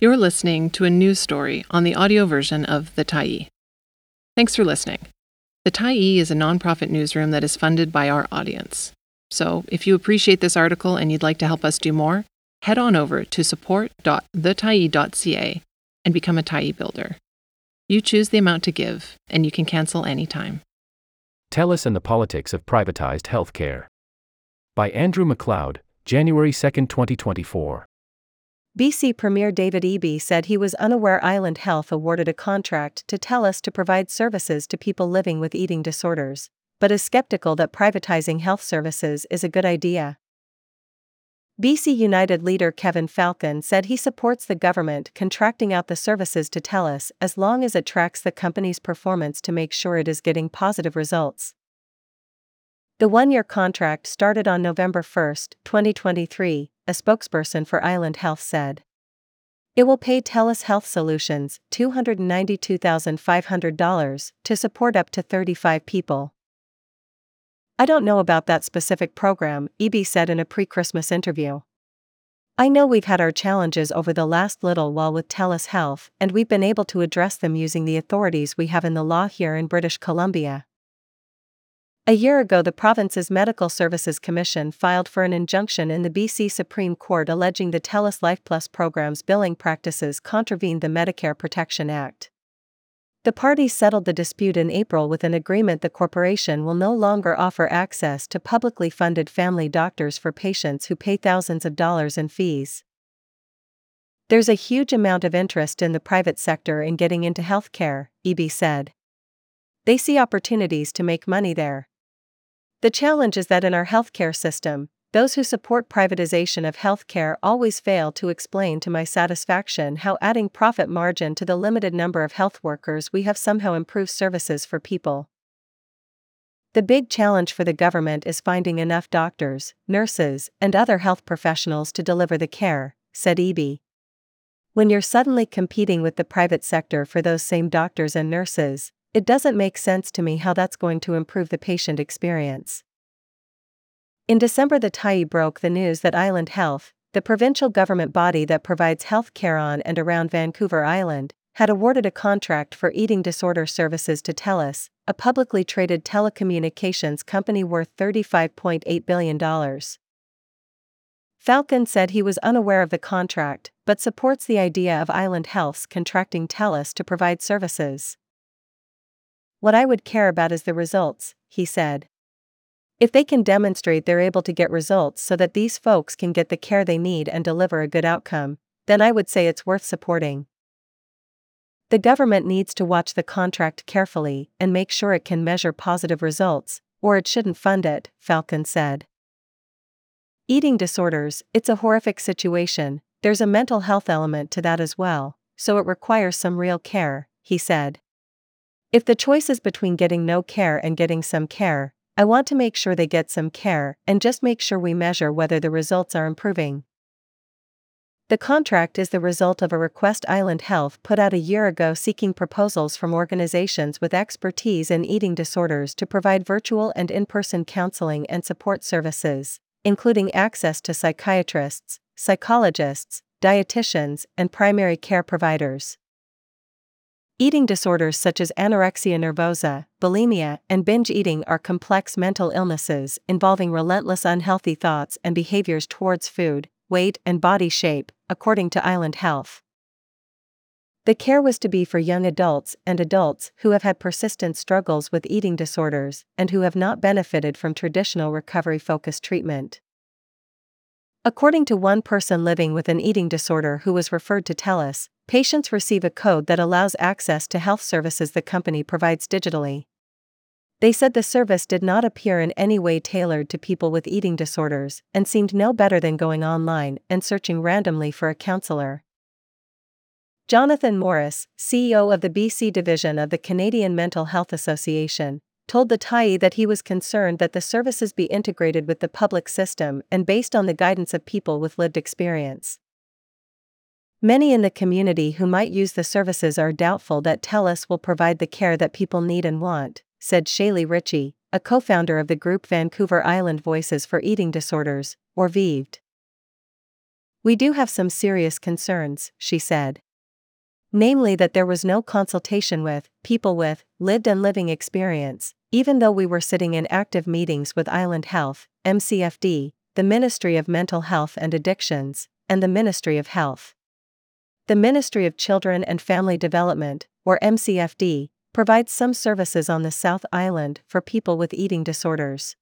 You're listening to a news story on the audio version of The Tyee. Thanks for listening. The Tyee is a nonprofit newsroom that is funded by our audience. So, if you appreciate this article and you'd like to help us do more, head on over to support.thetyee.ca and become a Tyee builder. You choose the amount to give, and you can cancel anytime. TELUS and the Politics of Privatized Healthcare. By Andrew MacLeod, January 2, 2024. BC Premier David Eby said he was unaware Island Health awarded a contract to TELUS to provide services to people living with eating disorders, but is skeptical that privatizing health services is a good idea. BC United leader Kevin Falcon said he supports the government contracting out the services to TELUS as long as it tracks the company's performance to make sure it is getting positive results. The one year contract started on November 1, 2023, a spokesperson for Island Health said. It will pay TELUS Health Solutions $292,500 to support up to 35 people. I don't know about that specific program, Eby said in a pre Christmas interview. I know we've had our challenges over the last little while with TELUS Health, and we've been able to address them using the authorities we have in the law here in British Columbia. A year ago, the province's Medical Services Commission filed for an injunction in the BC Supreme Court alleging the TELUS Life Plus program's billing practices contravened the Medicare Protection Act. The parties settled the dispute in April with an agreement the corporation will no longer offer access to publicly funded family doctors for patients who pay thousands of dollars in fees. There's a huge amount of interest in the private sector in getting into healthcare, Eby said. They see opportunities to make money there. The challenge is that in our healthcare system, those who support privatization of healthcare always fail to explain to my satisfaction how adding profit margin to the limited number of health workers we have somehow improved services for people. The big challenge for the government is finding enough doctors, nurses, and other health professionals to deliver the care, said Eby. When you're suddenly competing with the private sector for those same doctors and nurses, it doesn't make sense to me how that's going to improve the patient experience. In December, the Tyee broke the news that Island Health, the provincial government body that provides health care on and around Vancouver Island, had awarded a contract for eating disorder services to TELUS, a publicly traded telecommunications company worth $35.8 billion. Falcon said he was unaware of the contract, but supports the idea of Island Health's contracting TELUS to provide services. What I would care about is the results, he said. If they can demonstrate they're able to get results so that these folks can get the care they need and deliver a good outcome, then I would say it's worth supporting. The government needs to watch the contract carefully and make sure it can measure positive results, or it shouldn't fund it, Falcon said. Eating disorders, it's a horrific situation, there's a mental health element to that as well, so it requires some real care, he said. If the choice is between getting no care and getting some care, I want to make sure they get some care and just make sure we measure whether the results are improving. The contract is the result of a request Island Health put out a year ago seeking proposals from organizations with expertise in eating disorders to provide virtual and in person counseling and support services, including access to psychiatrists, psychologists, dietitians, and primary care providers. Eating disorders such as anorexia nervosa, bulimia, and binge eating are complex mental illnesses involving relentless unhealthy thoughts and behaviors towards food, weight, and body shape, according to Island Health. The care was to be for young adults and adults who have had persistent struggles with eating disorders and who have not benefited from traditional recovery focused treatment. According to one person living with an eating disorder who was referred to TELUS, patients receive a code that allows access to health services the company provides digitally. They said the service did not appear in any way tailored to people with eating disorders and seemed no better than going online and searching randomly for a counselor. Jonathan Morris, CEO of the BC division of the Canadian Mental Health Association, told the Tyee that he was concerned that the services be integrated with the public system and based on the guidance of people with lived experience. Many in the community who might use the services are doubtful that TELUS will provide the care that people need and want, said Shaylee Ritchie, a co founder of the group Vancouver Island Voices for Eating Disorders, or VIVED. We do have some serious concerns, she said. Namely, that there was no consultation with people with lived and living experience, even though we were sitting in active meetings with Island Health, MCFD, the Ministry of Mental Health and Addictions, and the Ministry of Health. The Ministry of Children and Family Development, or MCFD, provides some services on the South Island for people with eating disorders.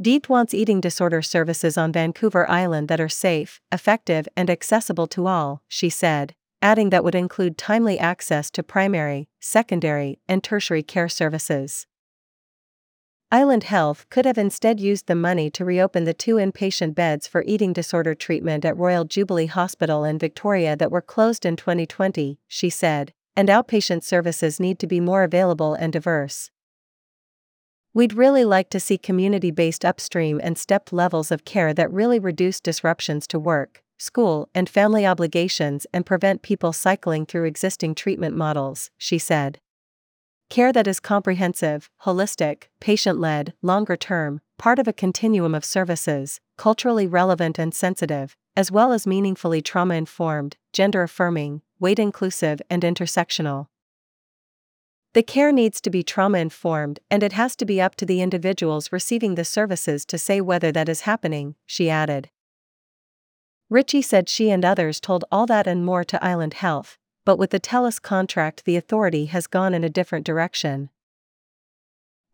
DEET wants eating disorder services on Vancouver Island that are safe, effective, and accessible to all, she said, adding that would include timely access to primary, secondary, and tertiary care services. Island Health could have instead used the money to reopen the two inpatient beds for eating disorder treatment at Royal Jubilee Hospital in Victoria that were closed in 2020, she said, and outpatient services need to be more available and diverse. We'd really like to see community based upstream and stepped levels of care that really reduce disruptions to work, school, and family obligations and prevent people cycling through existing treatment models, she said. Care that is comprehensive, holistic, patient led, longer term, part of a continuum of services, culturally relevant and sensitive, as well as meaningfully trauma informed, gender affirming, weight inclusive, and intersectional. The care needs to be trauma informed and it has to be up to the individuals receiving the services to say whether that is happening, she added. Ritchie said she and others told all that and more to Island Health, but with the TELUS contract, the authority has gone in a different direction.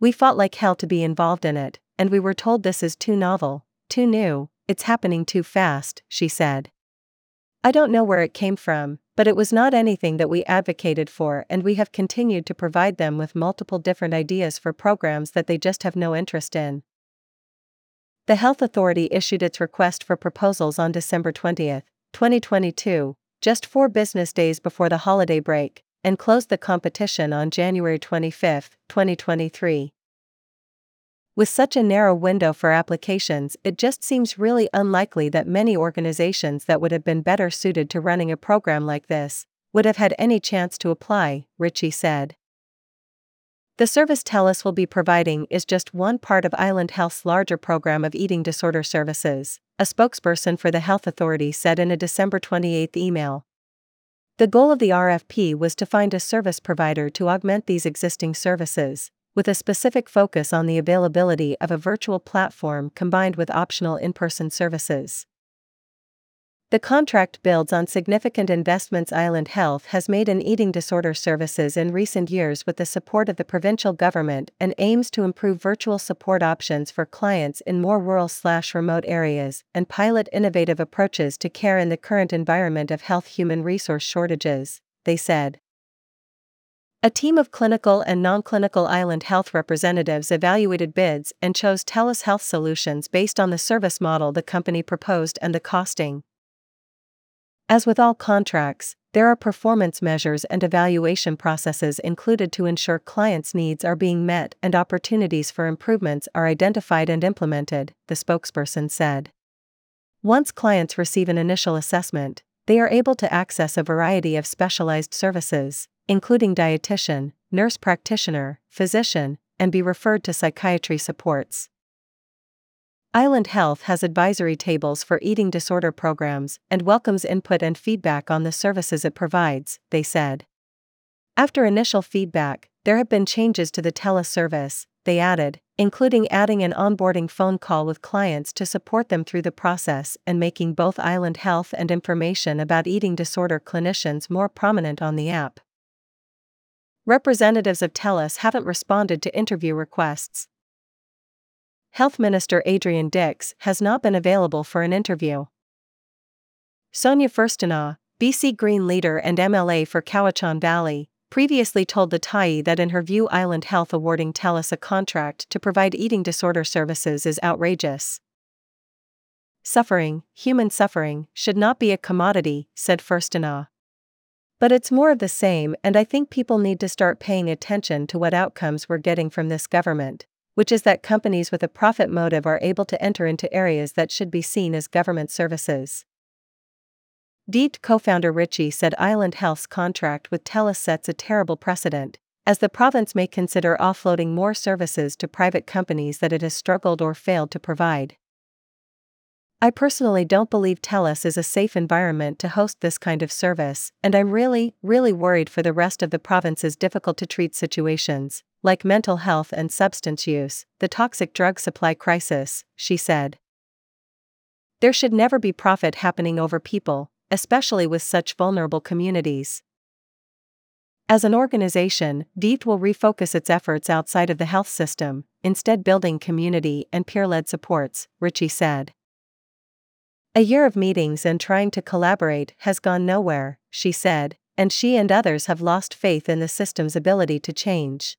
We fought like hell to be involved in it, and we were told this is too novel, too new, it's happening too fast, she said. I don't know where it came from, but it was not anything that we advocated for, and we have continued to provide them with multiple different ideas for programs that they just have no interest in. The Health Authority issued its request for proposals on December 20, 2022, just four business days before the holiday break, and closed the competition on January 25, 2023. With such a narrow window for applications, it just seems really unlikely that many organizations that would have been better suited to running a program like this would have had any chance to apply, Ritchie said. The service TELUS will be providing is just one part of Island Health's larger program of eating disorder services, a spokesperson for the Health Authority said in a December 28 email. The goal of the RFP was to find a service provider to augment these existing services, with a specific focus on the availability of a virtual platform combined with optional in person services. The contract builds on significant investments Island Health has made in eating disorder services in recent years with the support of the provincial government and aims to improve virtual support options for clients in more rural slash remote areas and pilot innovative approaches to care in the current environment of health human resource shortages, they said. A team of clinical and non clinical island health representatives evaluated bids and chose TELUS Health Solutions based on the service model the company proposed and the costing. As with all contracts, there are performance measures and evaluation processes included to ensure clients' needs are being met and opportunities for improvements are identified and implemented, the spokesperson said. Once clients receive an initial assessment, they are able to access a variety of specialized services, including dietitian, nurse practitioner, physician, and be referred to psychiatry supports. Island Health has advisory tables for eating disorder programs and welcomes input and feedback on the services it provides, they said. After initial feedback, there have been changes to the TELUS service, they added, including adding an onboarding phone call with clients to support them through the process and making both Island Health and information about eating disorder clinicians more prominent on the app. Representatives of TELUS haven't responded to interview requests, Health Minister Adrian Dix has not been available for an interview. Sonia Furstenau, BC Green leader and MLA for Cowichan Valley, previously told the Tyee that in her view Island Health awarding TELUS a contract to provide eating disorder services is outrageous. Suffering, human suffering, should not be a commodity, said Furstenau. But it's more of the same, and I think people need to start paying attention to what outcomes we're getting from this government which is that companies with a profit motive are able to enter into areas that should be seen as government services. DEET co founder Ritchie said Island Health's contract with TELUS sets a terrible precedent, as the province may consider offloading more services to private companies that it has struggled or failed to provide. I personally don't believe TELUS is a safe environment to host this kind of service, and I'm really, really worried for the rest of the province's difficult to treat situations, like mental health and substance use, the toxic drug supply crisis, she said. There should never be profit happening over people, especially with such vulnerable communities. As an organization, DEET will refocus its efforts outside of the health system, instead, building community and peer led supports, Ritchie said. A year of meetings and trying to collaborate has gone nowhere, she said, and she and others have lost faith in the system's ability to change.